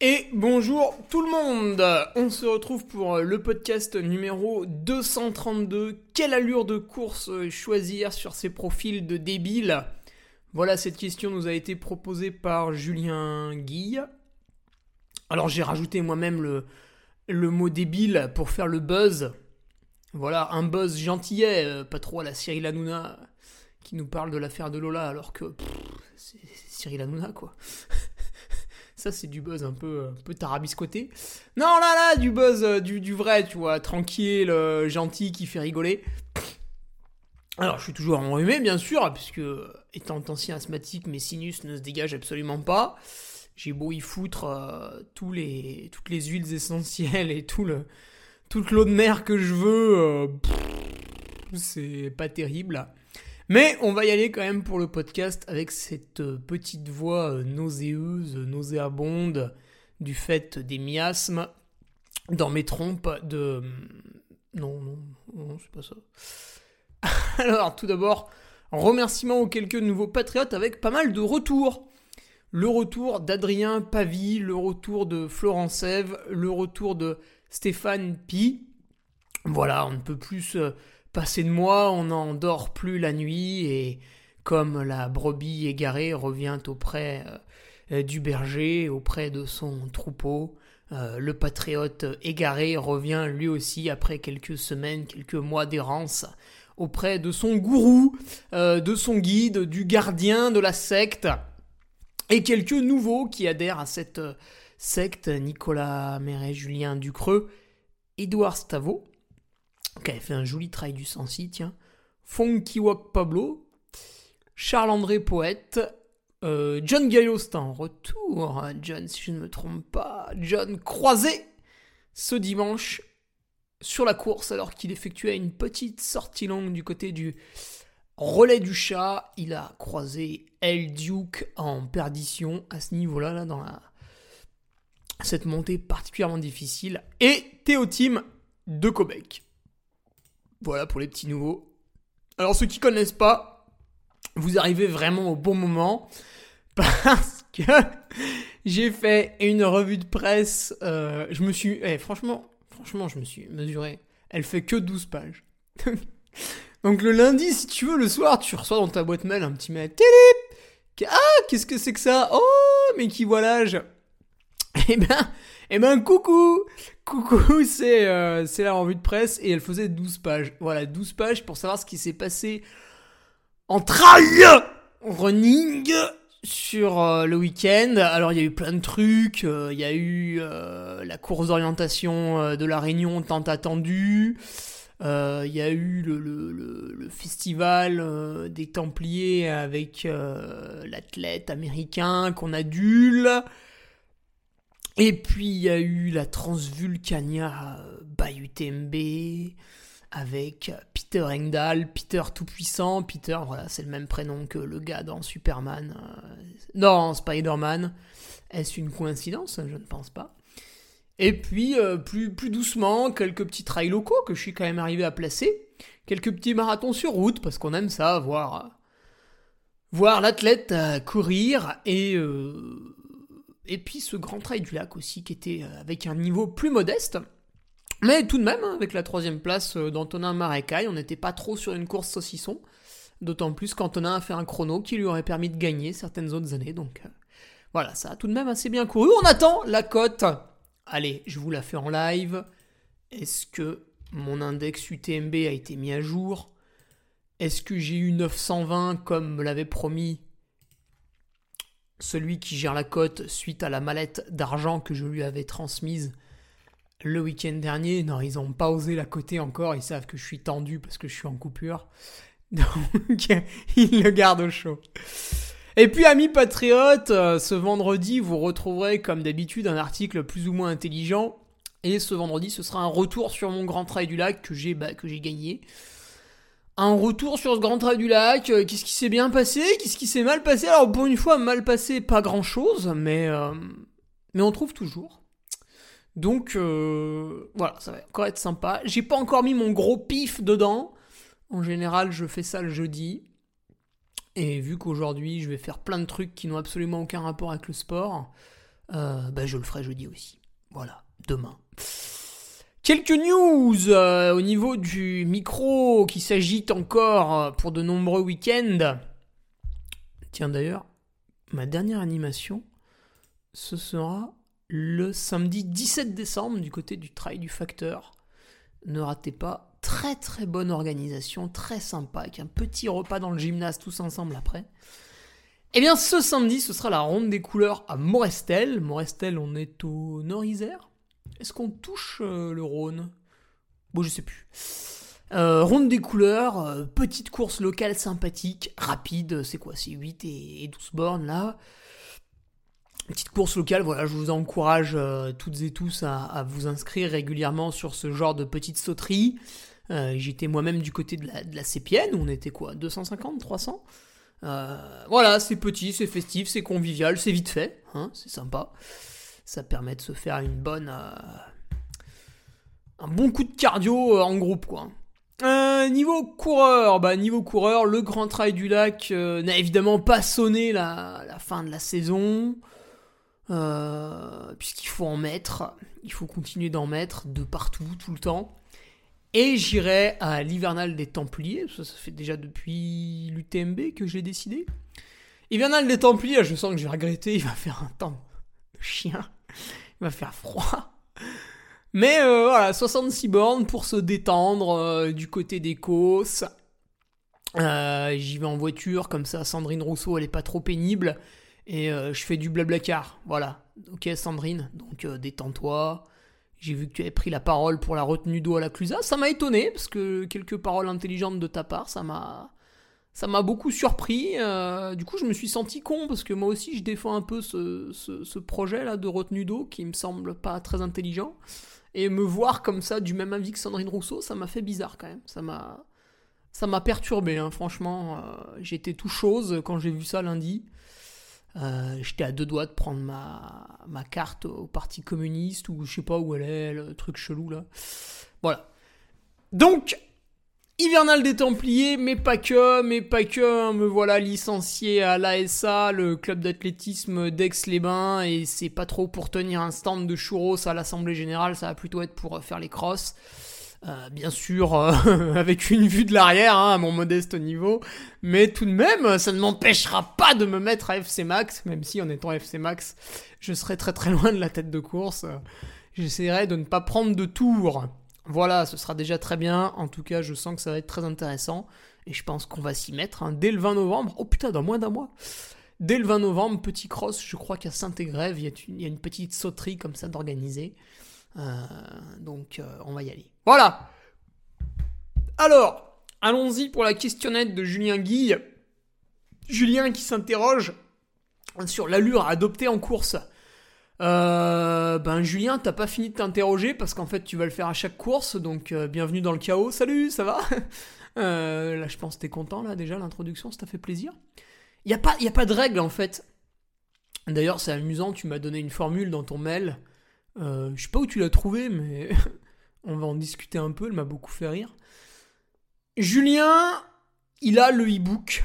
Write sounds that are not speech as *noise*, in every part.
Et bonjour tout le monde On se retrouve pour le podcast numéro 232. Quelle allure de course choisir sur ces profils de débiles? Voilà, cette question nous a été proposée par Julien Guille. Alors j'ai rajouté moi-même le, le mot débile pour faire le buzz. Voilà, un buzz gentillet, euh, pas trop à la Cyril Hanouna qui nous parle de l'affaire de Lola alors que c'est Cyril Hanouna quoi. *laughs* Ça, c'est du buzz un peu, un peu tarabiscoté. Non, là, là, du buzz, euh, du, du vrai, tu vois, tranquille, euh, gentil, qui fait rigoler. Alors, je suis toujours enrhumé, bien sûr, puisque, étant ancien asthmatique, mes sinus ne se dégagent absolument pas. J'ai beau y foutre euh, tous les, toutes les huiles essentielles et tout le, toute l'eau de mer que je veux. c'est pas terrible. Mais on va y aller quand même pour le podcast avec cette euh, petite voix euh, nauséeuse, nauséabonde du fait des miasmes dans mes trompes de... Non, non, non, c'est pas ça. *laughs* Alors, tout d'abord, remerciement aux quelques nouveaux patriotes avec pas mal de retours. Le retour d'Adrien Pavie, le retour de Florence Eve, le retour de Stéphane Pi. Voilà, on ne peut plus Passé de moi, on n'en dort plus la nuit et comme la brebis égarée revient auprès euh, du berger, auprès de son troupeau, euh, le patriote égaré revient lui aussi après quelques semaines, quelques mois d'errance auprès de son gourou, euh, de son guide, du gardien de la secte, et quelques nouveaux qui adhèrent à cette secte, Nicolas Méret, Julien Ducreux, Édouard Stavo, qui avait fait un joli travail du sensi, tiens. Funky Walk Pablo, Charles-André Poète, euh, John Gallo, c'est en retour. John, si je ne me trompe pas. John croisé ce dimanche sur la course alors qu'il effectuait une petite sortie longue du côté du relais du chat. Il a croisé El Duke en perdition à ce niveau-là, là, dans la... cette montée particulièrement difficile. Et Théotime de Quebec. Voilà pour les petits nouveaux. Alors ceux qui connaissent pas, vous arrivez vraiment au bon moment *laughs* parce que *laughs* j'ai fait une revue de presse. Euh, je me suis, eh, franchement, franchement, je me suis mesuré. Elle fait que 12 pages. *laughs* Donc le lundi, si tu veux, le soir, tu reçois dans ta boîte mail un petit mail. Ah, qu'est-ce que c'est que ça? Oh, mais qui voilà Eh ben, eh ben, coucou Coucou, *laughs* c'est euh, la revue de presse et elle faisait 12 pages. Voilà, 12 pages pour savoir ce qui s'est passé en trail running sur euh, le week-end. Alors, il y a eu plein de trucs. Euh, il y a eu la course d'orientation de la Réunion tant attendue. Il y a eu le, le, le festival des Templiers avec l'athlète américain qu'on adule. Et puis il y a eu la Transvulcania by UTMB avec Peter Engdahl, Peter Tout-Puissant. Peter, voilà, c'est le même prénom que le gars dans Superman. Euh, dans Spider-Man. Est-ce une coïncidence? Je ne pense pas. Et puis, plus, plus doucement, quelques petits trails locaux que je suis quand même arrivé à placer. Quelques petits marathons sur route, parce qu'on aime ça, voir, voir l'athlète courir. Et, et puis ce grand trail du lac aussi, qui était avec un niveau plus modeste. Mais tout de même, hein, avec la troisième place d'Antonin Marécaille, on n'était pas trop sur une course saucisson. D'autant plus qu'Antonin a fait un chrono qui lui aurait permis de gagner certaines autres années. Donc euh, voilà, ça a tout de même assez bien couru. On attend la cote. Allez, je vous la fais en live. Est-ce que mon index UTMB a été mis à jour? Est-ce que j'ai eu 920 comme me l'avait promis celui qui gère la cote suite à la mallette d'argent que je lui avais transmise le week-end dernier Non, ils n'ont pas osé la coter encore. Ils savent que je suis tendu parce que je suis en coupure. *laughs* Donc, il le garde au chaud. Et puis, amis patriotes, euh, ce vendredi, vous retrouverez, comme d'habitude, un article plus ou moins intelligent. Et ce vendredi, ce sera un retour sur mon grand trail du lac que j'ai gagné. Un retour sur ce grand trail du lac. Euh, qu'est-ce qui s'est bien passé Qu'est-ce qui s'est mal passé? Alors, pour une fois, mal passé, pas grand-chose, mais, euh, mais on trouve toujours. Donc, voilà, ça va encore être sympa. J'ai pas encore mis mon gros pif dedans. En général, je fais ça le jeudi. Et vu qu'aujourd'hui, je vais faire plein de trucs qui n'ont absolument aucun rapport avec le sport, euh, bah, je le ferai jeudi aussi. Voilà, demain. Quelques news euh, au niveau du micro qui s'agite encore euh, pour de nombreux week-ends. Tiens d'ailleurs, ma dernière animation, ce sera le samedi 17 décembre du côté du Trail du Facteur. Ne ratez pas très très bonne organisation, très sympa, avec un petit repas dans le gymnase tous ensemble après. Eh bien, ce samedi, ce sera la ronde des couleurs à Morestel. Morestel, on est au Nord-Isère. Est-ce qu'on touche euh, le Rhône? Bon, je sais plus. Euh, ronde des couleurs, euh, petite course locale sympathique, rapide, c'est quoi C'est 8 et, 12 bornes là. Petite course locale, voilà, je vous encourage toutes et tous à, vous inscrire régulièrement sur ce genre de petite sauterie. Euh, j'étais moi-même du côté de la, de Sépienne, où on était quoi 250 300 euh, Voilà, c'est petit, c'est festif, c'est convivial, c'est vite fait, hein, c'est sympa. Ça permet de se faire une bonne. Euh, un bon coup de cardio en groupe, quoi. niveau coureur, bah niveau coureur, le Grand Trail du Lac n'a évidemment pas sonné la, la, fin de la saison, puisqu'il faut en mettre, il faut continuer d'en mettre de partout, tout le temps. Et j'irai à l'hivernal des Templiers, ça, ça fait déjà depuis l'UTMB que j'ai décidé. Hivernal des Templiers, je sens que je vais regretter, il va faire un temps de chien, il va faire froid. Mais euh, voilà, 66 bornes pour se détendre euh, du côté des Causses. Euh, j'y vais en voiture, comme ça Sandrine Rousseau elle est pas trop pénible. Et je fais du blablacar. Voilà. Ok Sandrine, donc détends-toi. J'ai vu que tu avais pris la parole pour la retenue d'eau à la Clusa. Ça m'a étonné, parce que quelques paroles intelligentes de ta part, ça m'a. Ça m'a beaucoup surpris. Euh, du coup, je me suis senti con, parce que moi aussi, je défends un peu ce, ce, projet-là de retenue d'eau qui me semble pas très intelligent. Et me voir comme ça, du même avis que Sandrine Rousseau, ça m'a fait bizarre quand même. Ça m'a. Ça m'a perturbé, hein. franchement. Euh, j'étais tout chose quand j'ai vu ça lundi. Euh, j'étais à deux doigts de prendre ma, ma carte au Parti communiste ou je sais pas où elle est, le truc chelou là. Voilà. Donc, Hivernal des Templiers, mais pas que, mais pas que. Hein. Me voilà licencié à l'ASA, le club d'athlétisme d'Aix-les-Bains, et c'est pas trop pour tenir un stand de churros à l'Assemblée Générale, ça va plutôt être pour faire les crosses. Euh, bien sûr, euh, *laughs* avec une vue de l'arrière, hein, à mon modeste niveau. Mais tout de même, ça ne m'empêchera pas de me mettre à FC Max, même si en étant FC Max, je serai très très loin de la tête de course. J'essaierai de ne pas prendre de tour. Voilà, ce sera déjà très bien. En tout cas, je sens que ça va être très intéressant. Et je pense qu'on va s'y mettre hein, dès le 20 novembre. Oh putain, dans moins d'un mois. Dès le 20 novembre, petit cross, je crois qu'à Saint-Égrève, il y, a une petite sauterie comme ça d'organiser. Euh, donc, on va y aller. Voilà. Alors, allons-y pour la questionnette de Julien Guille. Julien qui s'interroge sur l'allure à adopter en course. Euh, ben Julien, t'as pas fini de t'interroger parce qu'en fait tu vas le faire à chaque course, donc euh, bienvenue dans le chaos. Salut, ça va? *laughs* Euh, Là, je pense que t'es content là déjà l'introduction, ça t'a fait plaisir? Il a pas, y pas de règle en fait. D'ailleurs, c'est amusant, tu m'as donné une formule dans ton mail Euh, je sais pas où tu l'as trouvé, mais *laughs* on va en discuter un peu, elle m'a beaucoup fait rire. Julien, il a le e-book,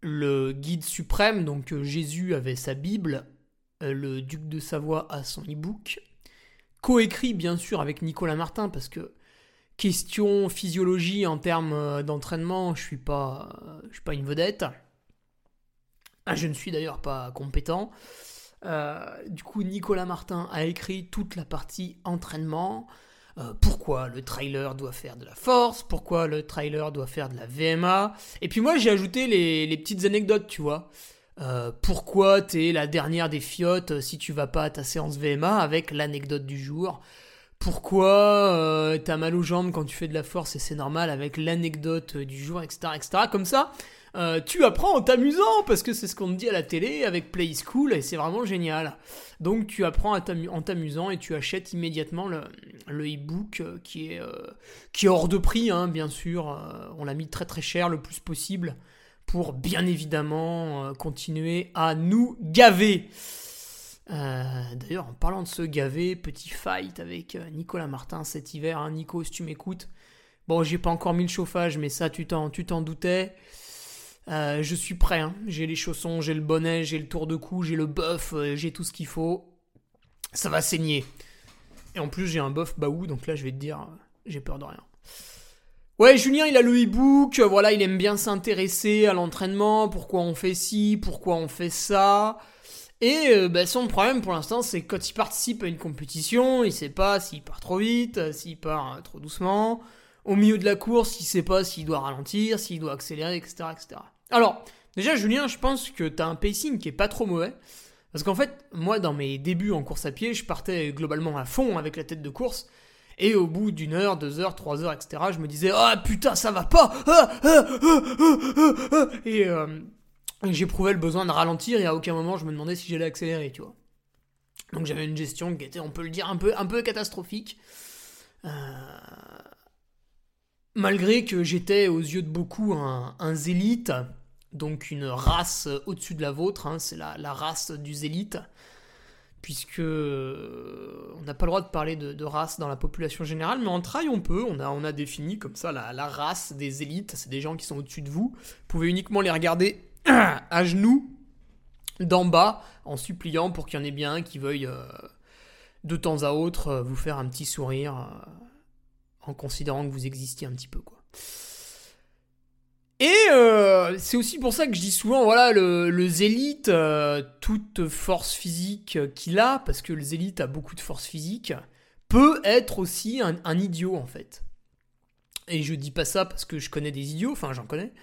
le guide suprême, donc Jésus avait sa Bible, le duc de Savoie a son e-book, coécrit bien sûr avec Nicolas Martin, parce que question physiologie en termes euh, d'entraînement, je suis pas, je suis pas une vedette. Ah, je ne suis d'ailleurs pas compétent. du coup, Nicolas Martin a écrit toute la partie entraînement. pourquoi le trailer doit faire de la force, pourquoi le trailer doit faire de la VMA. Et puis moi j'ai ajouté les, les, petites anecdotes, tu vois. Euh, pourquoi t'es la dernière des fiottes euh, si tu vas pas à ta séance VMA avec l'anecdote du jour? Pourquoi euh, t'as mal aux jambes quand tu fais de la force et c'est normal avec l'anecdote du jour, etc., etc. Comme ça, tu apprends en t'amusant parce que c'est ce qu'on te dit à la télé avec Play School et c'est vraiment génial. Donc tu apprends en t'amusant et tu achètes immédiatement le, e-book qui, est, hors de prix, hein, bien sûr. on l'a mis très très cher le plus possible pour bien évidemment euh, continuer à nous gaver. Euh, d'ailleurs, en parlant de se gaver, petit fight avec euh, Nicolas Martin cet hiver. Hein. Nico, si tu m'écoutes. Bon, j'ai pas encore mis le chauffage, mais ça, tu t'en, doutais. je suis prêt. Hein. J'ai les chaussons, j'ai le bonnet, j'ai le tour de cou, j'ai le buff, j'ai tout ce qu'il faut. Ça va saigner. Et en plus, j'ai un buff baou, donc là, je vais te dire, j'ai peur de rien. Ouais, Julien, il a le e-book, euh, voilà, il aime bien s'intéresser à l'entraînement, pourquoi on fait ci, pourquoi on fait ça. Et bah, son problème pour l'instant, c'est quand il participe à une compétition, il sait pas s'il part trop vite, euh, s'il part trop doucement. Au milieu de la course, il sait pas s'il doit ralentir, s'il doit accélérer, etc., etc. Alors, déjà, Julien, je pense que tu as un pacing qui est pas trop mauvais. Parce qu'en fait, moi, dans mes débuts en course à pied, je partais globalement à fond avec la tête de course. Et au bout d'une heure, deux heures, trois heures, etc., je me disais Ah putain, ça va pas Et j'éprouvais le besoin de ralentir et à aucun moment je me demandais si j'allais accélérer, tu vois. Donc j'avais une gestion qui était, on peut le dire, un peu, catastrophique. Malgré que j'étais aux yeux de beaucoup un, zélite, donc une race au-dessus de la vôtre, c'est la, race du zélite puisque euh, on n'a pas le droit de parler de, race dans la population générale, mais en trail on peut, on a, a défini comme ça la, race des élites, c'est des gens qui sont au-dessus de vous, vous pouvez uniquement les regarder *clears throat* à genoux, d'en bas, en suppliant pour qu'il y en ait bien qui veuille euh, de temps à autre euh, vous faire un petit sourire, en considérant que vous existiez un petit peu quoi. Et euh, c'est aussi pour ça que je dis souvent, voilà, le, zélite, euh, toute force physique qu'il a, parce que le zélite a beaucoup de force physique, peut être aussi un, idiot en fait. Et je dis pas ça parce que je connais des idiots, enfin j'en connais,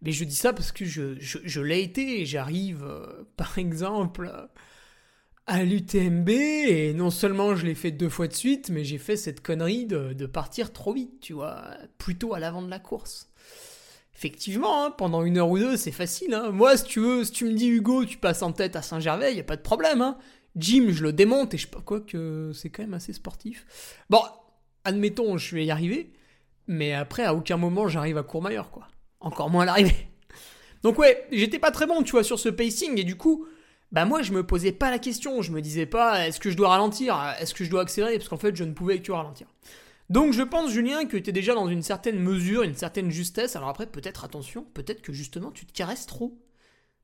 mais je dis ça parce que je, l'ai été j'arrive, euh, *laughs* par exemple, à l'UTMB et non seulement je l'ai fait deux fois de suite, mais j'ai fait cette connerie de, de partir trop vite, tu vois, plutôt à l'avant de la course effectivement, hein, pendant une heure ou deux, c'est facile. Hein. Moi, si tu veux, si tu me dis Hugo, tu passes en tête à Saint-Gervais, il a pas de problème. Hein. Jim, je le démonte et je sais pas quoi que c'est quand même assez sportif. Bon, admettons, je vais y arriver, mais après, à aucun moment, j'arrive à Courmayeur, quoi. Encore moins à l'arrivée. Donc ouais, j'étais pas très bon, tu vois, sur ce pacing et du coup, bah moi, je me posais pas la question. Je me disais pas, est-ce que je dois ralentir, est-ce que je dois accélérer, parce qu'en fait, je ne pouvais que ralentir. Donc je pense, Julien, que tu es déjà dans une certaine mesure, une certaine justesse. Alors après, peut-être, attention, peut-être que justement tu te caresses trop.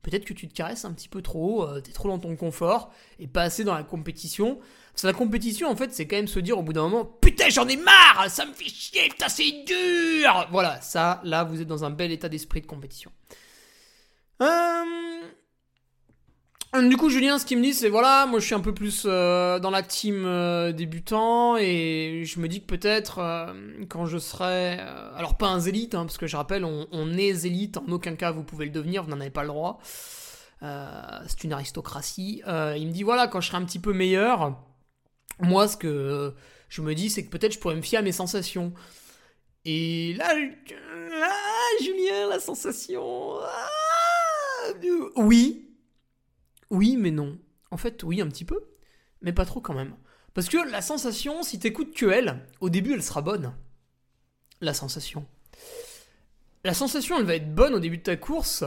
Peut-être que tu te caresses un petit peu trop, euh, t'es trop dans ton confort et pas assez dans la compétition. Parce que la compétition, en fait, c'est quand même se dire au bout d'un moment Putain, j'en ai marre, ça me fait chier, putain, c'est dur Voilà, ça, là, vous êtes dans un bel état d'esprit de compétition. Euh, du coup, Julien, ce qu'il me dit, c'est voilà, moi je suis un peu plus euh, dans la team euh, débutant et je me dis que peut-être euh, quand je serai. alors, pas un zélite, hein, parce que je rappelle, on, est zélite, en aucun cas vous pouvez le devenir, vous n'en avez pas le droit. c'est une aristocratie. il me dit voilà, quand je serai un petit peu meilleur, moi ce que je me dis, c'est que peut-être je pourrais me fier à mes sensations. Et là, Julien, la sensation. Ah, oui, oui, mais non. En fait, oui, un petit peu, mais pas trop quand même. Parce que la sensation, si t'écoutes que elle, au début, elle sera bonne. La sensation. La sensation, elle va être bonne au début de ta course,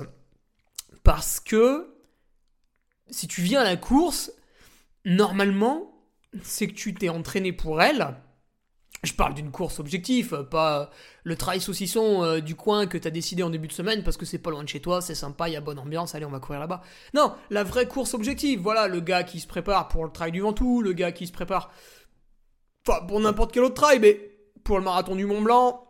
parce que si tu viens à la course, normalement, c'est que tu t'es entraîné pour elle. Je parle d'une course objective, pas le trail saucisson euh, du coin que t'as décidé en début de semaine parce que c'est pas loin de chez toi, c'est sympa, il y a bonne ambiance, allez on va courir là-bas. Non, la vraie course objective, voilà, le gars qui se prépare pour le trail du Ventoux, le gars qui se prépare enfin, pour n'importe quel autre trail, mais pour le marathon du Mont Blanc,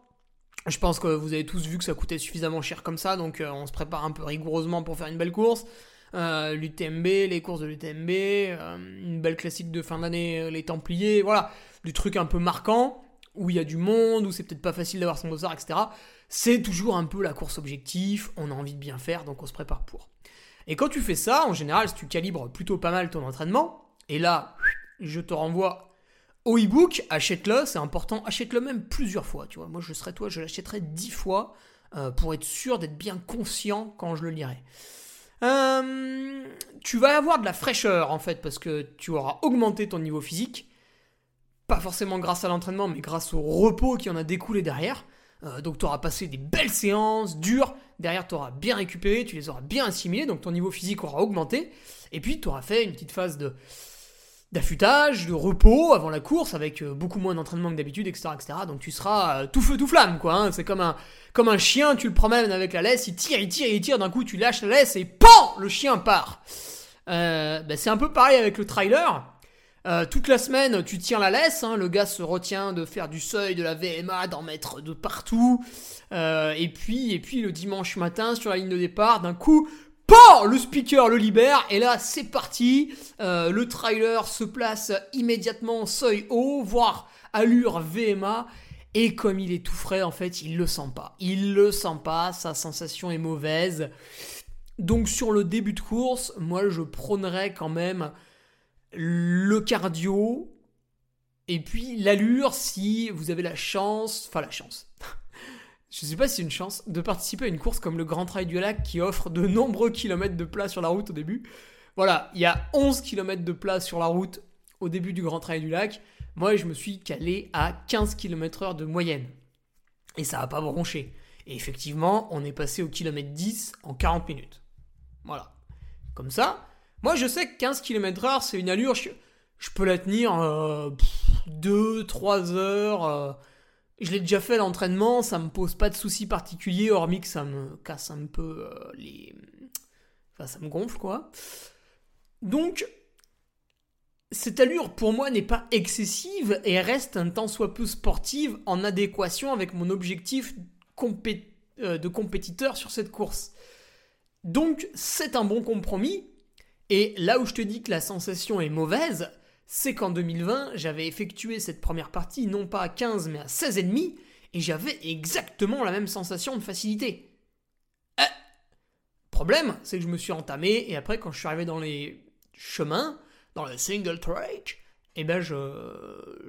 je pense que vous avez tous vu que ça coûtait suffisamment cher comme ça, donc euh, on se prépare un peu rigoureusement pour faire une belle course. Euh, L'UTMB, les courses de l'UTMB, euh, une belle classique de fin d'année, les Templiers, voilà, du truc un peu marquant, où il y a du monde, où c'est peut-être pas facile d'avoir son dossard, etc. C'est toujours un peu la course objectif, on a envie de bien faire, donc on se prépare pour. Et quand tu fais ça, en général, si tu calibres plutôt pas mal ton entraînement, et là, je te renvoie au e-book, achète-le, c'est important, achète-le même plusieurs fois, tu vois. Moi, je serais toi, je l'achèterais dix fois euh, pour être sûr d'être bien conscient quand je le lirai. Euh, tu vas avoir de la fraîcheur en fait parce que tu auras augmenté ton niveau physique, pas forcément grâce à l'entraînement, mais grâce au repos qui en a découlé derrière. Euh, donc tu auras passé des belles séances dures, derrière tu auras bien récupéré, tu les auras bien assimilées, donc ton niveau physique aura augmenté, et puis tu auras fait une petite phase de d'affûtage, de repos avant la course, avec euh, beaucoup moins d'entraînement que d'habitude, etc., etc. Donc tu seras euh, tout feu tout flamme, quoi. Hein. C'est comme un, comme un chien, tu le promènes avec la laisse, il tire, il tire, il tire, d'un coup tu lâches la laisse et PAN Le chien part. Euh, ben, c'est un peu pareil avec le trailer. Toute la semaine, tu tiens la laisse, hein. le gars se retient de faire du seuil, de la VMA, d'en mettre de partout. et puis, et puis le dimanche matin sur la ligne de départ, d'un coup, PAN Le speaker le libère et là c'est parti. Euh, le trailer se place immédiatement seuil haut, voire allure VMA. Et comme il est tout frais, en fait, il le sent pas. Il le sent pas, sa sensation est mauvaise. Donc sur le début de course, moi je prônerais quand même le cardio et puis l'allure si vous avez la chance, enfin la chance, *laughs* je sais pas si c'est une chance, de participer à une course comme le Grand Trail du Lac qui offre de nombreux kilomètres de plat sur la route au début. Voilà, il y a 11 km de plat sur la route au début du Grand Trail du Lac. Moi, je me suis calé à 15 km/h de moyenne. Et ça n'a pas bronché. Et effectivement, on est passé au kilomètre 10 en 40 minutes. Voilà. Comme ça, moi je sais que 15 km/h, c'est une allure, je, peux la tenir 2-3 euh, heures. Euh, je l'ai déjà fait l'entraînement, ça me pose pas de soucis particuliers, hormis que ça me casse un peu euh, les. Enfin, ça me gonfle, quoi. Donc, cette allure, pour moi, n'est pas excessive et reste un tant soit peu sportive en adéquation avec mon objectif de compétiteur sur cette course. Donc, c'est un bon compromis. Et là où je te dis que la sensation est mauvaise, c'est qu'en 2020, j'avais effectué cette première partie non pas à 15 mais à 16,5 et j'avais exactement la même sensation de facilité. Euh, problème, c'est que je me suis entamé et après quand je suis arrivé dans les chemins, dans le single track, eh ben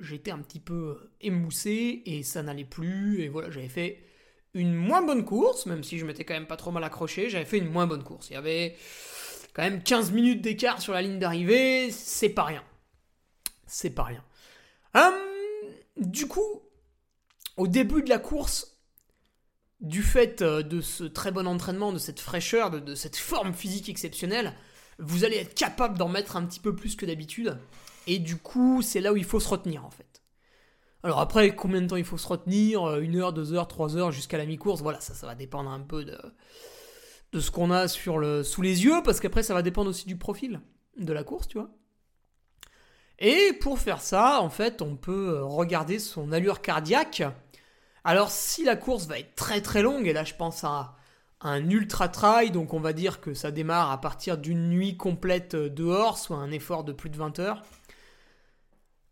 j'étais un petit peu émoussé et ça n'allait plus et voilà, j'avais fait une moins bonne course, même si je m'étais quand même pas trop mal accroché, j'avais fait une moins bonne course. Il y avait quand même 15 minutes d'écart sur la ligne d'arrivée, c'est pas rien c'est pas rien. Hum, du coup, au début de la course, du fait euh, de ce très bon entraînement, de cette fraîcheur, de, cette forme physique exceptionnelle, vous allez être capable d'en mettre un petit peu plus que d'habitude. Et du coup, c'est là où il faut se retenir en fait. Alors après, combien de temps il faut se retenir? Une heure, deux heures, trois heures jusqu'à la mi-course? Voilà, ça va dépendre un peu de, de ce qu'on a sur le, sous les yeux, parce qu'après, ça va dépendre aussi du profil de la course, tu vois. Et pour faire ça, en fait, on peut euh, regarder son allure cardiaque. Alors si la course va être très très longue, et là je pense à un ultra trail, donc on va dire que ça démarre à partir d'une nuit complète euh, dehors, soit un effort de plus de 20 heures.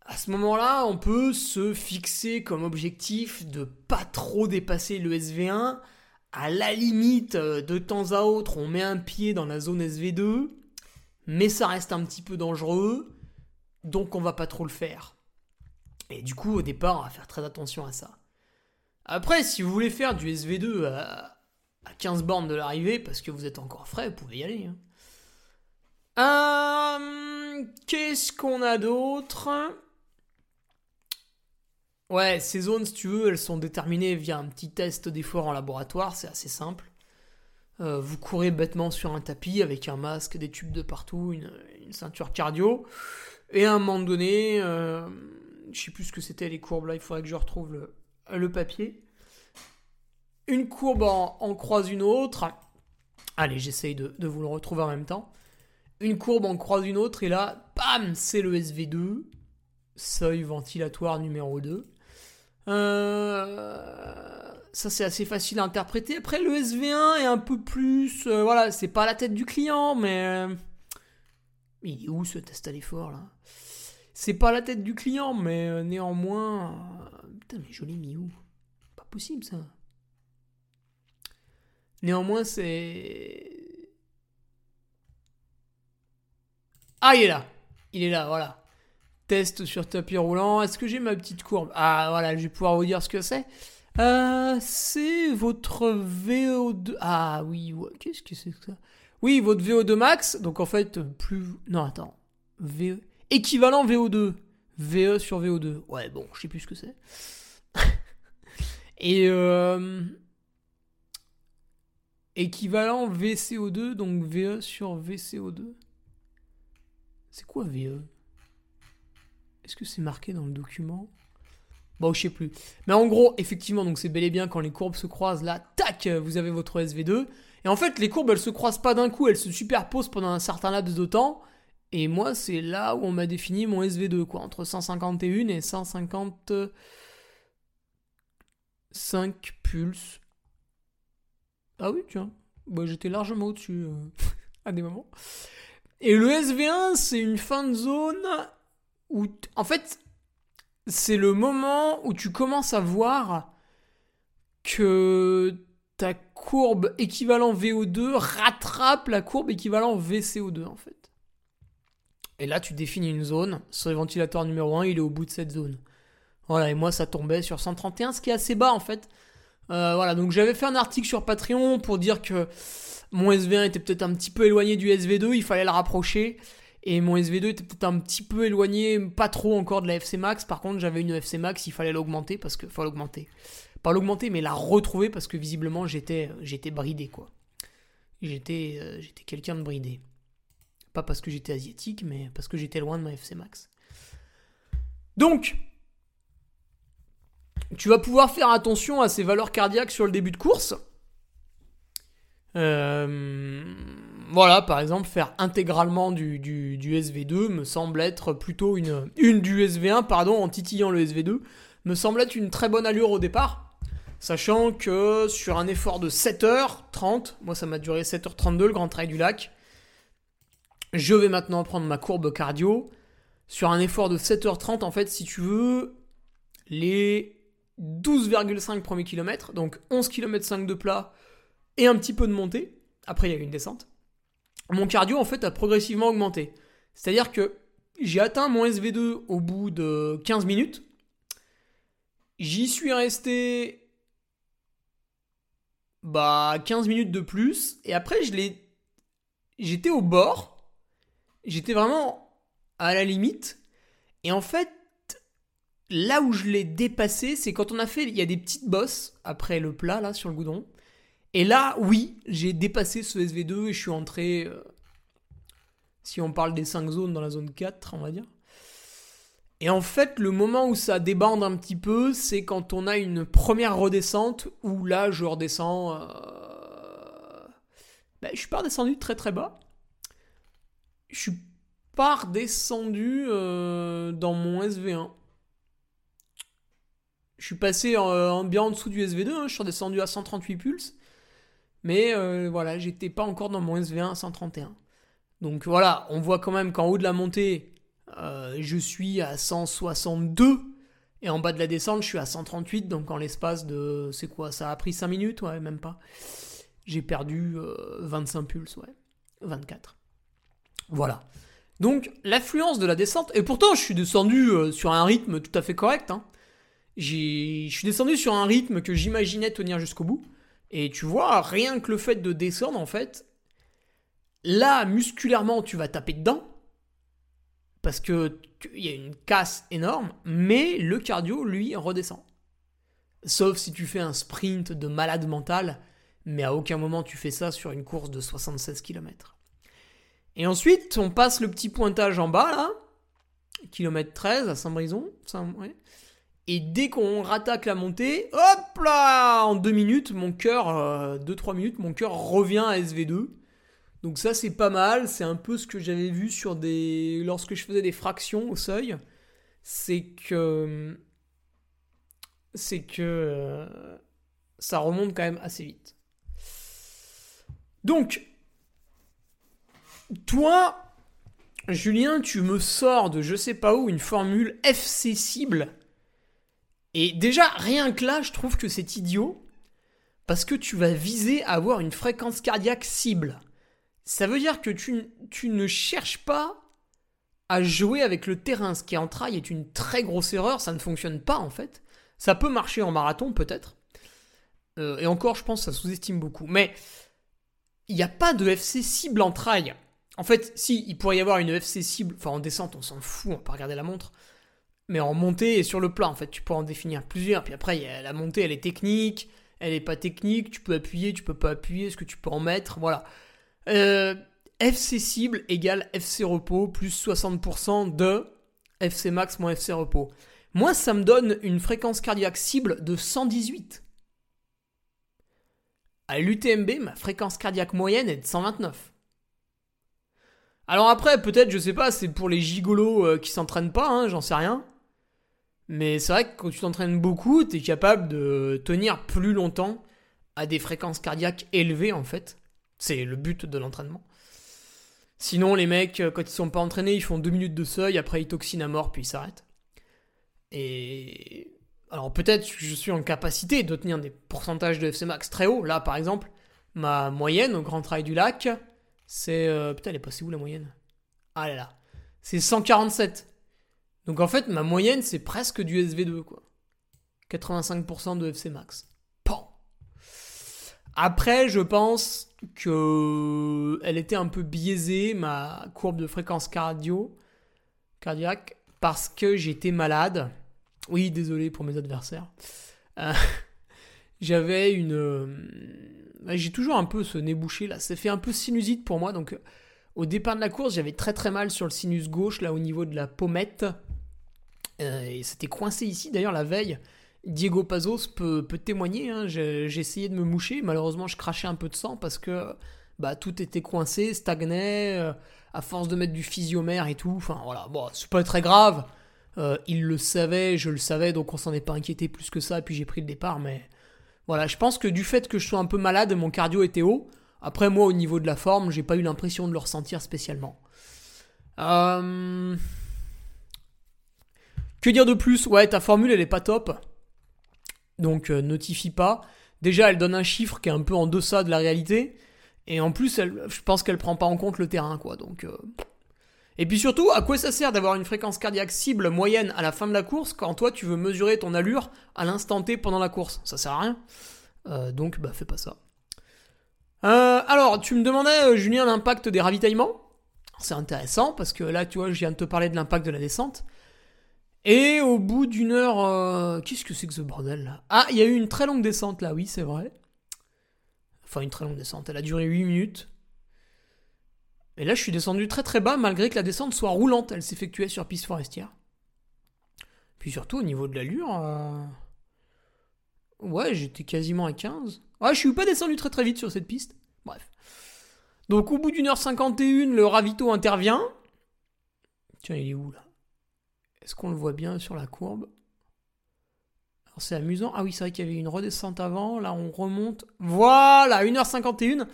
À ce moment-là, on peut se fixer comme objectif de pas trop dépasser le SV1. À la limite, euh, de temps à autre, on met un pied dans la zone SV2, mais ça reste un petit peu dangereux donc on va pas trop le faire. Et du coup, au départ, on va faire très attention à ça. Après, si vous voulez faire du SV2 à, 15 bornes de l'arrivée, parce que vous êtes encore frais, vous pouvez y aller. Hein. Euh, qu'est-ce qu'on a d'autre? Ouais, ces zones, si tu veux, elles sont déterminées via un petit test d'effort en laboratoire, c'est assez simple. Euh, vous courez bêtement sur un tapis avec un masque, des tubes de partout, une ceinture cardio. Et à un moment donné, euh, je sais plus ce que c'était les courbes là, il faudrait que je retrouve le, papier. Une courbe en, croise une autre. Allez, j'essaye de, de, vous le retrouver en même temps. Une courbe en croise une autre, et là, bam, c'est le SV2. Seuil ventilatoire numéro 2. Euh, ça, c'est assez facile à interpréter. Après, le SV1 est un peu plus. Euh, voilà, c'est pas la tête du client, mais. Mais il est où ce test à l'effort là? C'est pas la tête du client, mais euh, néanmoins. Putain, mais joli Miou. Pas possible ça. Néanmoins, c'est. Ah, il est là. Il est là, voilà. Test sur tapis roulant. Est-ce que j'ai ma petite courbe? Ah, voilà, je vais pouvoir vous dire ce que c'est. Euh, c'est votre VO2. Ah oui, qu'est-ce que c'est que ça? Oui, votre VO2 max. Donc en fait, plus. Non, attends. VE... Équivalent VO2. VE sur VO2. Ouais, bon, je sais plus ce que c'est. *laughs* Et. Euh... Équivalent VCO2, donc VE sur VCO2. C'est quoi VE Est-ce que c'est marqué dans le document? Bon, je sais plus. Mais en gros, effectivement, donc c'est bel et bien quand les courbes se croisent, là, tac, vous avez votre SV2. Et en fait, les courbes, elles se croisent pas d'un coup, elles se superposent pendant un certain laps de temps. Et moi, c'est là où on m'a défini mon SV2, quoi, entre 151 et 155 pulses. Ah oui, tiens. Bah, j'étais largement au-dessus euh, *laughs* à des moments. Et le SV1, c'est une fin de zone en fait, c'est le moment où tu commences à voir que ta courbe équivalent VO2 rattrape la courbe équivalent VCO2 en fait. Et là, tu définis une zone. Sur le ventilateur numéro 1, il est au bout de cette zone. Voilà, et moi, ça tombait sur 131, ce qui est assez bas en fait. Euh, voilà, donc j'avais fait un article sur Patreon pour dire que mon SV1 était peut-être un petit peu éloigné du SV2, il fallait le rapprocher. Et mon SV2 était peut-être un petit peu éloigné, pas trop encore de la FC Max. Par contre, j'avais une FC Max, il fallait l'augmenter parce que. L'augmenter. Pas l'augmenter, mais la retrouver parce que visiblement j'étais, j'étais bridé, quoi. J'étais, euh, j'étais quelqu'un de bridé. Pas parce que j'étais asiatique, mais parce que j'étais loin de ma FC Max. Donc, tu vas pouvoir faire attention à ces valeurs cardiaques sur le début de course. Euh, voilà, par exemple, faire intégralement du, du, SV2 me semble être plutôt une, une du SV1, pardon, en titillant le SV2, me semble être une très bonne allure au départ. Sachant que sur un effort de 7h30, moi ça m'a duré 7h32 le Grand Trail du Lac, je vais maintenant prendre ma courbe cardio. Sur un effort de 7h30, en fait, si tu veux, les 12,5 premiers kilomètres, donc 11 km 5 de plat et un petit peu de montée, après il y a une descente, mon cardio en fait a progressivement augmenté. C'est-à-dire que j'ai atteint mon SV2 au bout de 15 minutes. J'y suis resté bah 15 minutes de plus et après je l'ai j'étais au bord. J'étais vraiment à la limite et en fait là où je l'ai dépassé, c'est quand on a fait il y a des petites bosses après le plat là sur le goudron et là, oui, j'ai dépassé ce SV2 et je suis entré, euh, si on parle des 5 zones, dans la zone 4, on va dire. Et en fait, le moment où ça débande un petit peu, c'est quand on a une première redescente, où là, je redescends... Euh... Ben, je suis pas redescendu très très bas. Je suis pas redescendu euh, dans mon SV1. Je suis passé en, bien en dessous du SV2, hein. je suis redescendu à 138 pulses. Mais euh, voilà, j'étais pas encore dans mon SV1 131. Donc voilà, on voit quand même qu'en haut de la montée, euh, je suis à 162. Et en bas de la descente, je suis à 138. Donc en l'espace de. C'est quoi Ça a pris 5 minutes? Ouais, même pas. J'ai perdu 25 euh, pulses, ouais. 24. Voilà. Donc l'affluence de la descente. Et pourtant, je suis descendu sur un rythme tout à fait correct. Hein. Je suis descendu sur un rythme que j'imaginais tenir jusqu'au bout. Et tu vois, rien que le fait de descendre, en fait, là, musculairement, tu vas taper dedans. Parce que il y a une casse énorme, mais le cardio, lui, redescend. Sauf si tu fais un sprint de malade mental, mais à aucun moment tu fais ça sur une course de 76 km. Et ensuite, on passe le petit pointage en bas là, kilomètre 13 à Saint-Brison. Et dès qu'on rattaque la montée, hop là En deux minutes, mon cœur, 2-3 euh, minutes, mon cœur revient à SV2. Donc ça c'est pas mal, c'est un peu ce que j'avais vu sur des... lorsque je faisais des fractions au seuil. C'est que... C'est que... Euh, ça remonte quand même assez vite. Donc, toi, Julien, tu me sors de je sais pas où une formule FC cible. Et déjà, rien que là, je trouve que c'est idiot. Parce que tu vas viser à avoir une fréquence cardiaque cible. Ça veut dire que tu, ne cherches pas à jouer avec le terrain. Ce qui en trail est une très grosse erreur. Ça ne fonctionne pas en fait. Ça peut marcher en marathon peut-être. Euh, et encore, je pense que ça sous-estime beaucoup. Mais il n'y a pas de FC cible en trail. En fait, si, il pourrait y avoir une FC cible, enfin en descente, on s'en fout, on peut regarder la montre. Mais en montée et sur le plat, en fait, tu peux en définir plusieurs. Puis après, la montée, elle est technique, elle n'est pas technique, tu peux appuyer, tu peux pas appuyer, est-ce que tu peux en mettre, voilà. Euh, FC cible égale FC repos plus 60% de FC max moins FC repos. Moi, ça me donne une fréquence cardiaque cible de 118. À l'UTMB, ma fréquence cardiaque moyenne est de 129. Alors après, peut-être, je sais pas, c'est pour les gigolos euh, qui s'entraînent pas, hein, j'en sais rien. Mais c'est vrai que quand tu t'entraînes beaucoup, tu es capable de tenir plus longtemps à des fréquences cardiaques élevées en fait. C'est le but de l'entraînement. Sinon, les mecs, euh, quand ils sont pas entraînés, ils font deux minutes de seuil, après ils toxinent à mort, puis ils s'arrêtent. Et. Alors peut-être que je suis en capacité de tenir des pourcentages de FC max très hauts. Là, par exemple, ma moyenne au Grand Trail du Lac, c'est. Euh, putain, elle est passée où la moyenne? Ah là là. C'est 147. Donc en fait, ma moyenne, c'est presque du SV2, quoi. 85% de FC max. Pan. Après, je pense que elle était un peu biaisée, ma courbe de fréquence cardio, cardiaque, parce que j'étais malade. Oui, désolé pour mes adversaires. Euh, *laughs* j'avais une j'ai toujours un peu ce nez bouché là. Ça fait un peu sinusite pour moi. Donc, au départ de la course, j'avais très très mal sur le sinus gauche, là au niveau de la pommette. Euh, et c'était coincé ici. D'ailleurs, la veille, Diego Pazos peut, peut témoigner. Hein. J'ai essayé de me moucher. Malheureusement, je crachais un peu de sang parce que bah, tout était coincé, stagnait, euh, à force de mettre du physiomère et tout. Enfin, voilà. Bon, c'est pas très grave. Euh, il le savait, je le savais, donc on s'en est pas inquiété plus que ça. Puis j'ai pris le départ, mais voilà, je pense que du fait que je sois un peu malade, mon cardio était haut. Après, moi, au niveau de la forme, j'ai pas eu l'impression de le ressentir spécialement. Que dire de plus? Ouais, ta formule, elle est pas top. Donc, euh, notifie pas. Déjà, elle donne un chiffre qui est un peu en deçà de la réalité. Et en plus, je pense qu'elle prend pas en compte le terrain, quoi. Donc. Euh, et puis surtout, à quoi ça sert d'avoir une fréquence cardiaque cible moyenne à la fin de la course quand toi tu veux mesurer ton allure à l'instant T pendant la course? Ça sert à rien. Euh, donc, bah, fais pas ça. Alors, tu me demandais, Julien, l'impact des ravitaillements? C'est intéressant parce que là, tu vois, je viens de te parler de l'impact de la descente. Et au bout d'une heure. Qu'est-ce que c'est que ce bordel là? Ah, il y a eu une très longue descente là, oui, c'est vrai. Enfin, une très longue descente. Elle a duré 8 minutes. Et là, je suis descendu très très bas malgré que la descente soit roulante. Elle s'effectuait sur piste forestière. Puis surtout, au niveau de l'allure. Euh, ouais, j'étais quasiment à 15. Ouais, je suis pas descendu très très vite sur cette piste. Bref. Donc, au bout d'une heure 51, le ravito intervient. Tiens, il est où là? Est-ce qu'on le voit bien sur la courbe? Alors, c'est amusant. Ah oui, c'est vrai qu'il y avait une redescente avant. Là, on remonte. Voilà, 1h51.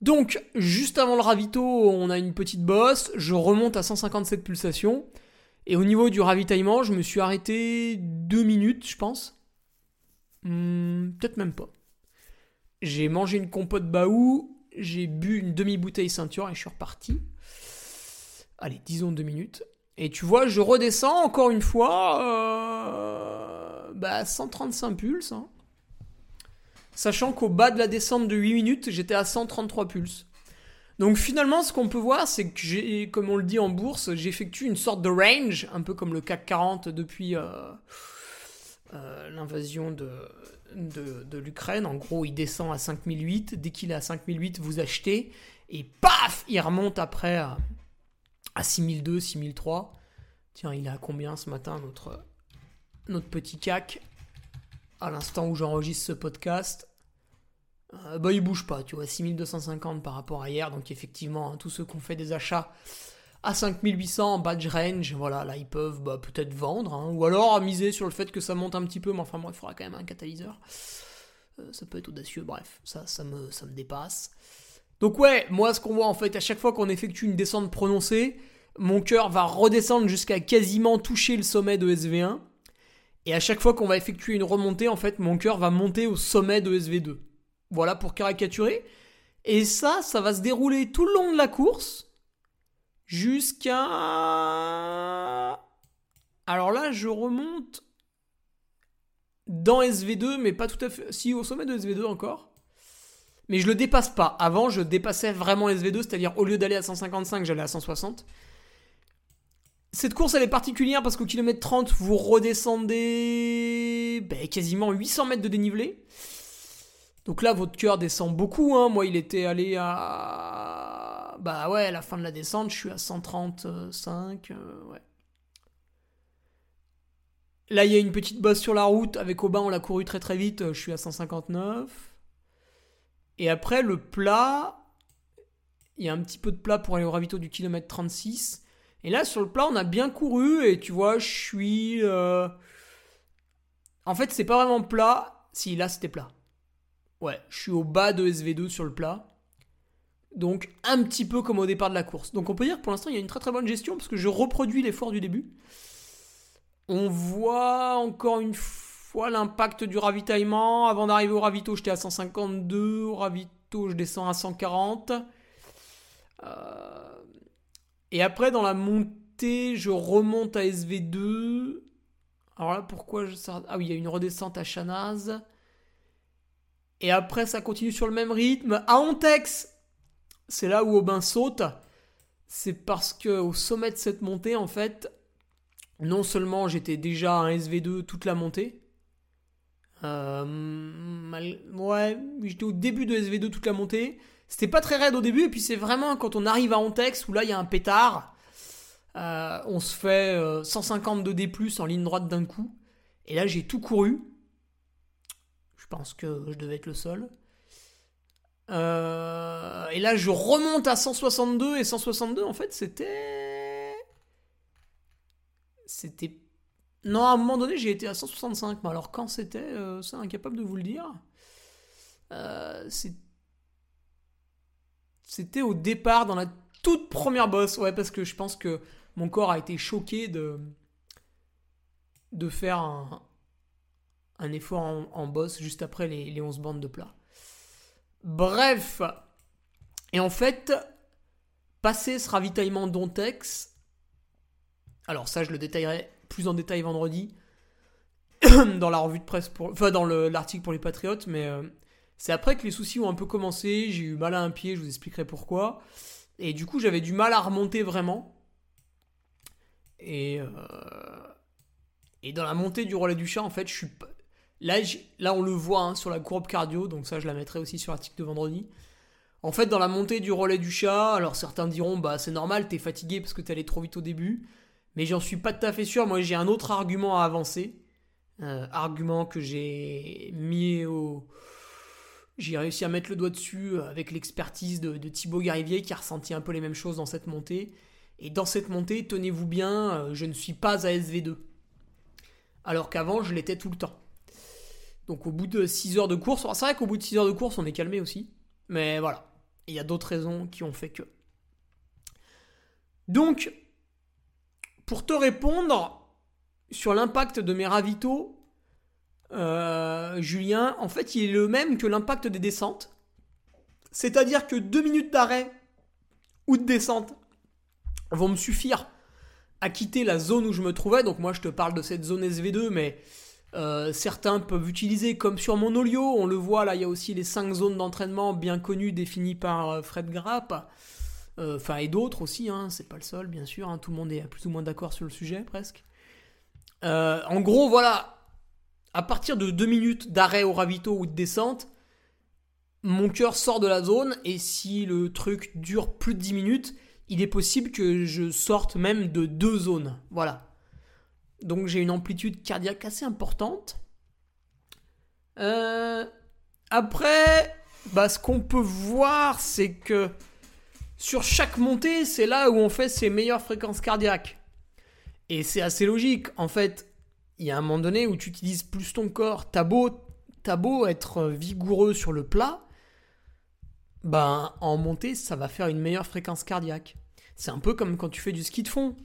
Donc, juste avant le ravito, on a une petite bosse. Je remonte à 157 pulsations. Et au niveau du ravitaillement, je me suis arrêté deux minutes, je pense. Hmm, peut-être même pas. J'ai mangé une compote baou, j'ai bu une demi-bouteille ceinture et je suis reparti. Allez, disons deux minutes. Et tu vois, je redescends encore une fois. Euh, bah, 135 pulses. Hein. Sachant qu'au bas de la descente de 8 minutes, j'étais à 133 pulses. Donc finalement, ce qu'on peut voir, c'est que comme on le dit en bourse, j'effectue une sorte de range, un peu comme le CAC 40 depuis euh, euh, l'invasion de, l'Ukraine. En gros, il descend à 5008. Dès qu'il est à 5008, vous achetez. Et paf Il remonte après à 6002, 6003. Tiens, il est à combien ce matin, notre, notre petit cac? À l'instant où j'enregistre ce podcast. Euh, bah, il bouge pas, tu vois, 6250 par rapport à hier. Donc, effectivement, hein, tous ceux qui ont fait des achats à 5800 en badge range, voilà, là, ils peuvent bah, peut-être vendre. Hein, ou alors miser sur le fait que ça monte un petit peu. Mais enfin, bon, il faudra quand même un catalyseur. Euh, ça peut être audacieux, bref, ça, ça, me, ça me dépasse. Donc ouais, moi ce qu'on voit en fait, à chaque fois qu'on effectue une descente prononcée, mon cœur va redescendre jusqu'à quasiment toucher le sommet de SV1. Et à chaque fois qu'on va effectuer une remontée, en fait, mon cœur va monter au sommet de SV2. Voilà pour caricaturer. Et ça, ça va se dérouler tout le long de la course jusqu'à... Alors là, je remonte dans SV2, mais pas tout à fait. Si, au sommet de SV2 encore. Mais je le dépasse pas. Avant, je dépassais vraiment SV2, c'est-à-dire au lieu d'aller à 155, j'allais à 160. Cette course, elle est particulière parce qu'au kilomètre 30, vous redescendez ben, quasiment 800 mètres de dénivelé. Donc là, votre cœur descend beaucoup. Hein. Moi, il était allé à. Bah ouais, à la fin de la descente, je suis à 135. Euh, ouais. Là, il y a une petite bosse sur la route. Avec Aubin, on l'a couru très très vite. Je suis à 159. Et après, le plat, il y a un petit peu de plat pour aller au ravito du kilomètre 36. Et là, sur le plat, on a bien couru. Et tu vois, je suis. Euh, en fait, c'est pas vraiment plat. Si, là, c'était plat. Ouais, je suis au bas de SV2 sur le plat. Donc, un petit peu comme au départ de la course. Donc, on peut dire que pour l'instant, il y a une très très bonne gestion parce que je reproduis l'effort du début. On voit encore une fois l'impact du ravitaillement. Avant d'arriver au ravito, j'étais à 152. Au ravito, je descends à 140. Euh, et après, dans la montée, je remonte à SV2. Alors là, pourquoi je... Ah oui, il y a une redescente à Chanaz. Et après, ça continue sur le même rythme. À Ontex, c'est là où Aubin saute. C'est parce que au sommet de cette montée, en fait, non seulement j'étais déjà un SV2 toute la montée, euh, ouais, j'étais au début de SV2 toute la montée. C'était pas très raide au début, et puis c'est vraiment quand on arrive à Ontex où là il y a un pétard. Euh, on se fait 150 de D en ligne droite d'un coup. Et là j'ai tout couru. Je pense que je devais être le seul. Euh, et là je remonte à 162 et 162 en fait c'était c'était. Non, à un moment donné, j'ai été à 165, mais alors quand c'était, euh, c'est incapable de vous le dire. Euh, c'était au départ, dans la toute première bosse, ouais, parce que je pense que mon corps a été choqué de, faire un, un effort en, boss juste après les, les 11 bandes de plat. Bref, et en fait, passer ce ravitaillement d'Ontex, alors ça, je le détaillerai plus en détail vendredi *coughs* dans la revue de presse, pour, enfin dans l'article pour les Patriotes, mais euh, c'est après que les soucis ont un peu commencé, j'ai eu mal à un pied, je vous expliquerai pourquoi. Et du coup, j'avais du mal à remonter vraiment. Et, euh, et dans la montée du relais du chat, en fait, je suis Là, là on le voit hein, sur la courbe cardio, donc ça, je la mettrai aussi sur l'article de vendredi. En fait, dans la montée du relais du chat, alors certains diront, bah c'est normal, t'es fatigué parce que t'es allé trop vite au début mais j'en suis pas tout à fait sûr. Moi, j'ai un autre argument à avancer. Euh, argument que j'ai mis au. J'ai réussi à mettre le doigt dessus avec l'expertise de, Thibaut Garivier qui a ressenti un peu les mêmes choses dans cette montée. Et dans cette montée, tenez-vous bien, euh, je ne suis pas à SV2. Alors qu'avant, je l'étais tout le temps. Donc au bout de 6 heures de course, c'est vrai qu'au bout de 6 heures de course, on est calmé aussi. Mais voilà, il y a d'autres raisons qui ont fait que. Donc, pour te répondre sur l'impact de mes ravitaux, euh, Julien, en fait, il est le même que l'impact des descentes. C'est-à-dire que deux minutes d'arrêt ou de descente vont me suffire à quitter la zone où je me trouvais. Donc moi, je te parle de cette zone SV2, mais euh, certains peuvent utiliser comme sur mon Olio. On le voit, là, il y a aussi les cinq zones d'entraînement bien connues définies par euh, Fred Grapp. Enfin, et d'autres aussi, hein, c'est pas le seul, bien sûr, hein, tout le monde est plus ou moins d'accord sur le sujet, presque. Euh, en gros, voilà, à partir de 2 minutes d'arrêt au ravito ou de descente, mon cœur sort de la zone, et si le truc dure plus de 10 minutes, il est possible que je sorte même de deux zones. Voilà. Donc j'ai une amplitude cardiaque assez importante. Euh, après, bah, ce qu'on peut voir, c'est que sur chaque montée, c'est là où on fait ses meilleures fréquences cardiaques. Et c'est assez logique. En fait, il y a un moment donné où tu utilises plus ton corps. T'as as beau être vigoureux sur le plat, ben, en montée, ça va faire une meilleure fréquence cardiaque. C'est un peu comme quand tu fais du ski de fond.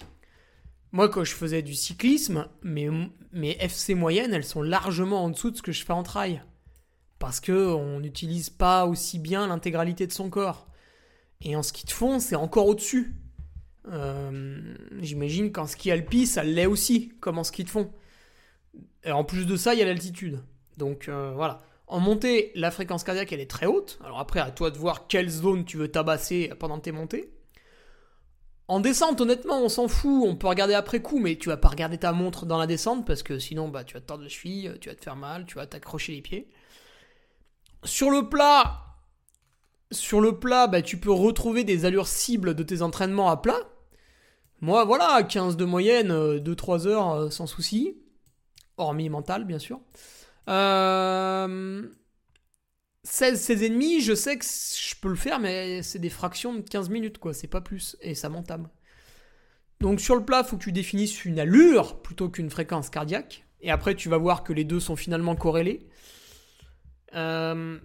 Moi, quand je faisais du cyclisme, mes, mes FC moyennes, elles sont largement en dessous de ce que je fais en trail. Parce qu'on n'utilise pas aussi bien l'intégralité de son corps. Et en ski de fond, c'est encore au-dessus. Euh, j'imagine qu'en ski alpi, ça l'est aussi, comme en ski de fond. En plus de ça, il y a l'altitude. Donc euh, voilà. En montée, la fréquence cardiaque, elle est très haute. Alors après, à toi de voir quelle zone tu veux tabasser pendant tes montées. En descente, honnêtement, on s'en fout. On peut regarder après coup, mais tu vas pas regarder ta montre dans la descente parce que sinon, bah, tu vas te tordre la tu vas te faire mal, tu vas t'accrocher les pieds. Sur le plat, sur le plat, bah, tu peux retrouver des allures cibles de tes entraînements à plat. Moi, voilà, 15 de moyenne, 2-3 euh, heures euh, sans souci. Hormis mental, bien sûr. Euh, 16, 16 ennemis, je sais que je peux le faire, mais c'est des fractions de 15 minutes, quoi. C'est pas plus. Et ça m'entame. Donc sur le plat, il faut que tu définisses une allure plutôt qu'une fréquence cardiaque. Et après, tu vas voir que les deux sont finalement corrélés. Euh,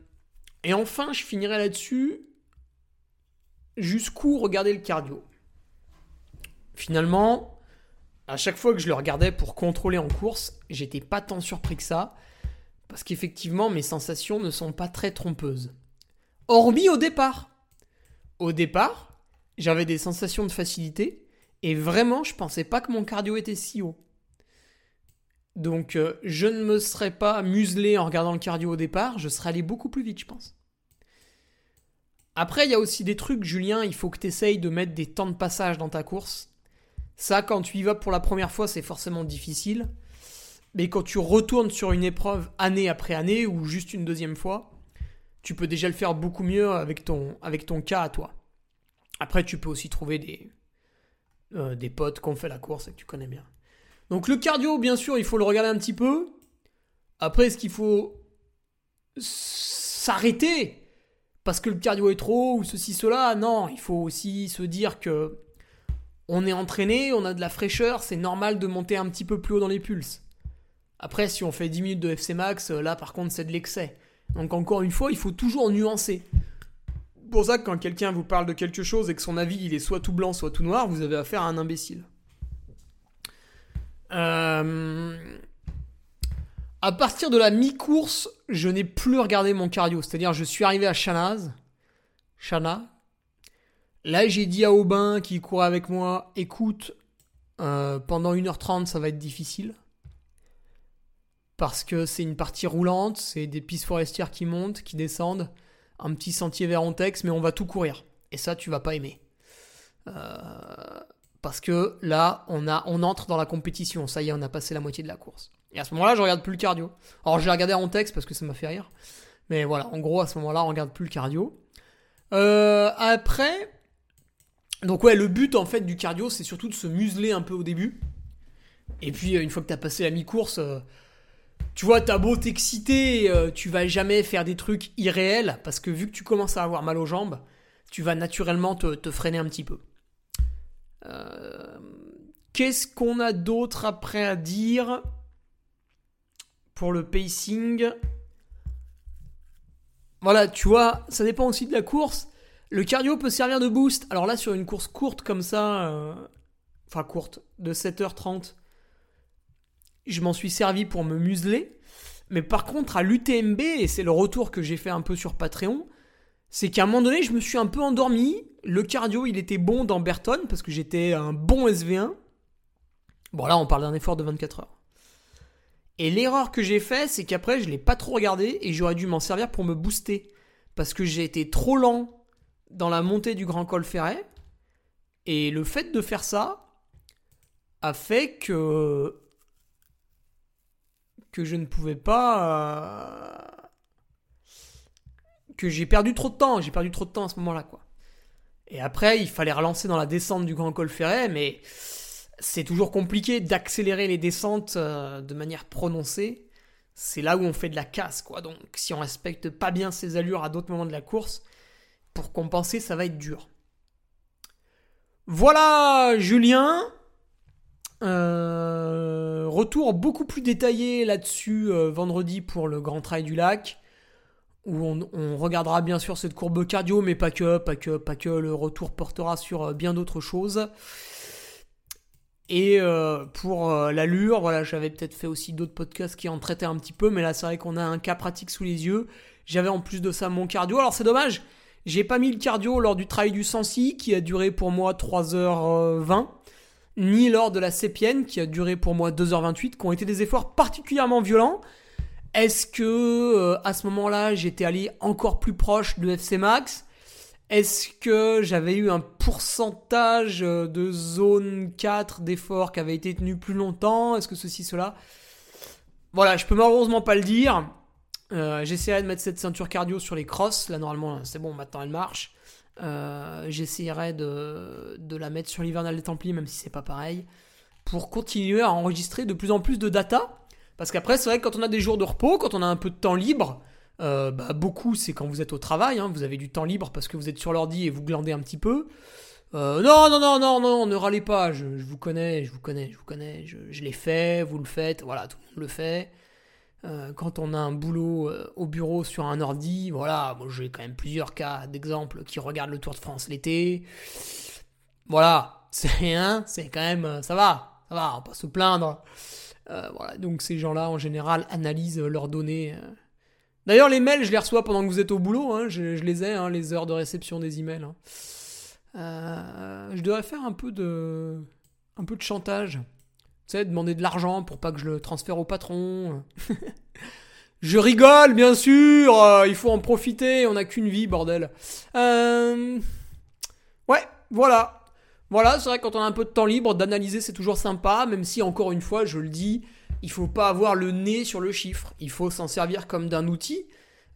et enfin, je finirai là-dessus. Jusqu'où regarder le cardio? Finalement, à chaque fois que je le regardais pour contrôler en course, j'étais pas tant surpris que ça. Parce qu'effectivement, mes sensations ne sont pas très trompeuses. Hormis au départ. Au départ, j'avais des sensations de facilité. Et vraiment, je pensais pas que mon cardio était si haut. Donc, euh, je ne me serais pas muselé en regardant le cardio au départ, je serais allé beaucoup plus vite, je pense. Après, il y a aussi des trucs, Julien, il faut que tu essayes de mettre des temps de passage dans ta course. Ça, quand tu y vas pour la première fois, c'est forcément difficile. Mais quand tu retournes sur une épreuve année après année ou juste une deuxième fois, tu peux déjà le faire beaucoup mieux avec ton, avec cas à toi. Après, tu peux aussi trouver des, euh, des potes qui ont fait la course et que tu connais bien. Donc le cardio, bien sûr, il faut le regarder un petit peu. Après, est-ce qu'il faut s'arrêter parce que le cardio est trop ou ceci, cela? Non, il faut aussi se dire que on est entraîné, on a de la fraîcheur, c'est normal de monter un petit peu plus haut dans les pulses. Après, si on fait 10 minutes de FC Max, là par contre c'est de l'excès. Donc encore une fois, il faut toujours nuancer. Pour ça quand quelqu'un vous parle de quelque chose et que son avis il est soit tout blanc, soit tout noir, vous avez affaire à un imbécile. Euh, à partir de la mi-course, je n'ai plus regardé mon cardio. C'est-à-dire, je suis arrivé à Chanaz. Chana. Là, j'ai dit à Aubin qui courait avec moi écoute, euh, pendant 1h30, ça va être difficile. Parce que c'est une partie roulante, c'est des pistes forestières qui montent, qui descendent, un petit sentier vers Ontex, mais on va tout courir. Et ça, tu vas pas aimer. Euh, parce que là, on, a, on entre dans la compétition. Ça y est, on a passé la moitié de la course. Et à ce moment-là, je regarde plus le cardio. Alors, je l'ai regardé en texte parce que ça m'a fait rire. Mais voilà, en gros, à ce moment-là, on regarde plus le cardio. Euh, après, donc ouais, le but en fait du cardio, c'est surtout de se museler un peu au début. Et puis, euh, une fois que tu as passé la mi-course, euh, tu vois, t'as beau t'exciter, tu vas jamais faire des trucs irréels parce que vu que tu commences à avoir mal aux jambes, tu vas naturellement te freiner un petit peu. Euh, qu'est-ce qu'on a d'autre après à dire pour le pacing? Voilà, tu vois, ça dépend aussi de la course. Le cardio peut servir de boost. Alors là, sur une course courte comme ça, euh, enfin courte, de 7h30, je m'en suis servi pour me museler. Mais par contre, à l'UTMB, et c'est le retour que j'ai fait un peu sur Patreon, c'est qu'à un moment donné, je me suis un peu endormi. Le cardio, il était bon dans Burton parce que j'étais un bon SV1. Bon, là, on parle d'un effort de 24 heures. Et l'erreur que j'ai fait, c'est qu'après, je l'ai pas trop regardé et j'aurais dû m'en servir pour me booster. Parce que j'ai été trop lent dans la montée du Grand Col Ferret. Et le fait de faire ça a fait que que je ne pouvais pas euh, que j'ai perdu trop de temps. J'ai perdu trop de temps à ce moment-là, quoi. Et après, il fallait relancer dans la descente du Grand Col Ferret, mais c'est toujours compliqué d'accélérer les descentes euh, de manière prononcée. C'est là où on fait de la casse, quoi. Donc, si on respecte pas bien ses allures à d'autres moments de la course, pour compenser, ça va être dur. Voilà, Julien. Euh, retour beaucoup plus détaillé là-dessus euh, vendredi pour le Grand Trail du Lac, où on, regardera bien sûr cette courbe cardio, mais pas que, pas que, pas que. Le retour portera sur bien d'autres choses. Et euh, pour euh, l'allure, voilà, j'avais peut-être fait aussi d'autres podcasts qui en traitaient un petit peu, mais là c'est vrai qu'on a un cas pratique sous les yeux. J'avais en plus de ça mon cardio. Alors c'est dommage, j'ai pas mis le cardio lors du trail du Sancy qui a duré pour moi 3h20, ni lors de la Sépienne qui a duré pour moi 2h28, qui ont été des efforts particulièrement violents. Est-ce que euh, à ce moment-là j'étais allé encore plus proche de FC Max? Est-ce que j'avais eu un pourcentage euh, de zone 4 d'effort qui avait été tenu plus longtemps? Est-ce que ceci, cela? Voilà, je peux malheureusement pas le dire. Euh, j'essaierai de mettre cette ceinture cardio sur les crosses. Là, normalement, c'est bon, maintenant elle marche. J'essaierai de, de, la mettre sur l'hivernal des Templiers, même si c'est pas pareil, pour continuer à enregistrer de plus en plus de data. Parce qu'après, c'est vrai que quand on a des jours de repos, quand on a un peu de temps libre, euh, bah, beaucoup, c'est quand vous êtes au travail, hein, vous avez du temps libre parce que vous êtes sur l'ordi et vous glandez un petit peu. Euh, non, non, non, non, non, ne râlez pas, je, vous connais, je vous connais, je vous connais, je, l'ai fait, vous le faites, voilà, tout le monde le fait. Euh, quand on a un boulot au bureau sur un ordi, voilà, moi j'ai quand même plusieurs cas d'exemples qui regardent le Tour de France l'été. Voilà, c'est rien, c'est quand même, ça va, ça va, on va pas se plaindre. Voilà, donc ces gens-là en général analysent leurs données D'ailleurs, les mails, je les reçois pendant que vous êtes au boulot. Hein. je, les ai, hein, les heures de réception des emails. Hein. Euh, je devrais faire un peu de, un peu de chantage. Tu sais, demander de l'argent pour pas que je le transfère au patron. *laughs* je rigole, bien sûr. Euh, il faut en profiter. On n'a qu'une vie, bordel. Euh, ouais, voilà. Voilà, c'est vrai quand on a un peu de temps libre, d'analyser c'est toujours sympa, même si encore une fois, je le dis, il faut pas avoir le nez sur le chiffre. Il faut s'en servir comme d'un outil.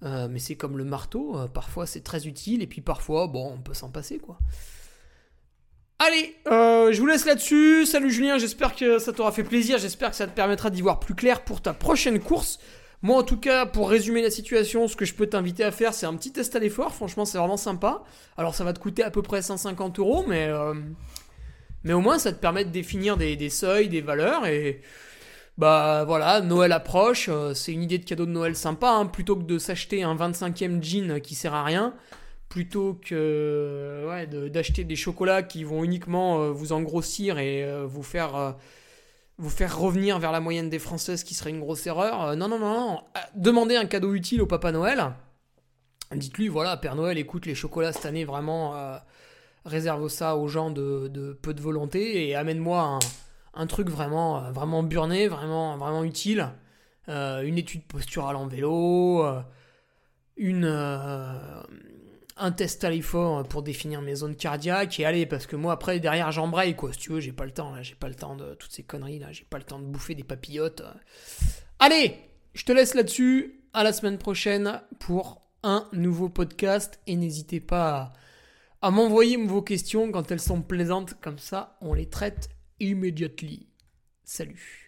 Euh, mais c'est comme le marteau, euh, parfois c'est très utile et puis parfois, bon, on peut s'en passer quoi. Allez, euh, je vous laisse là-dessus. Salut Julien, j'espère que ça t'aura fait plaisir, j'espère que ça te permettra d'y voir plus clair pour ta prochaine course. Moi en tout cas, pour résumer la situation, ce que je peux t'inviter à faire, c'est un petit test à l'effort, franchement c'est vraiment sympa. Alors ça va te coûter à peu près 150 euros, mais, mais au moins ça te permet de définir des, seuils, des valeurs et bah voilà, Noël approche, euh, c'est une idée de cadeau de Noël sympa, hein. plutôt que de s'acheter un 25e jean qui sert à rien, plutôt que d'acheter des chocolats qui vont uniquement euh, vous engrossir et euh, vous faire vous faire revenir vers la moyenne des Françaises, qui serait une grosse erreur. non, non, non, non. Demandez un cadeau utile au Papa Noël. Dites-lui, voilà, Père Noël, écoute, les chocolats cette année, vraiment, réserve ça aux gens de, peu de volonté et amène-moi un truc vraiment, euh, vraiment burné, vraiment, vraiment utile. Euh, une étude posturale en vélo, euh, une, un test à l'effort pour définir mes zones cardiaques et allez parce que moi après derrière j'embraye quoi. Si tu veux j'ai pas le temps là. J'ai pas le temps de toutes ces conneries là. J'ai pas le temps de bouffer des papillotes. Allez je te laisse là-dessus. À la semaine prochaine pour un nouveau podcast. Et n'hésitez pas à, à m'envoyer vos questions quand elles sont plaisantes. Comme ça on les traite immediately. Salut.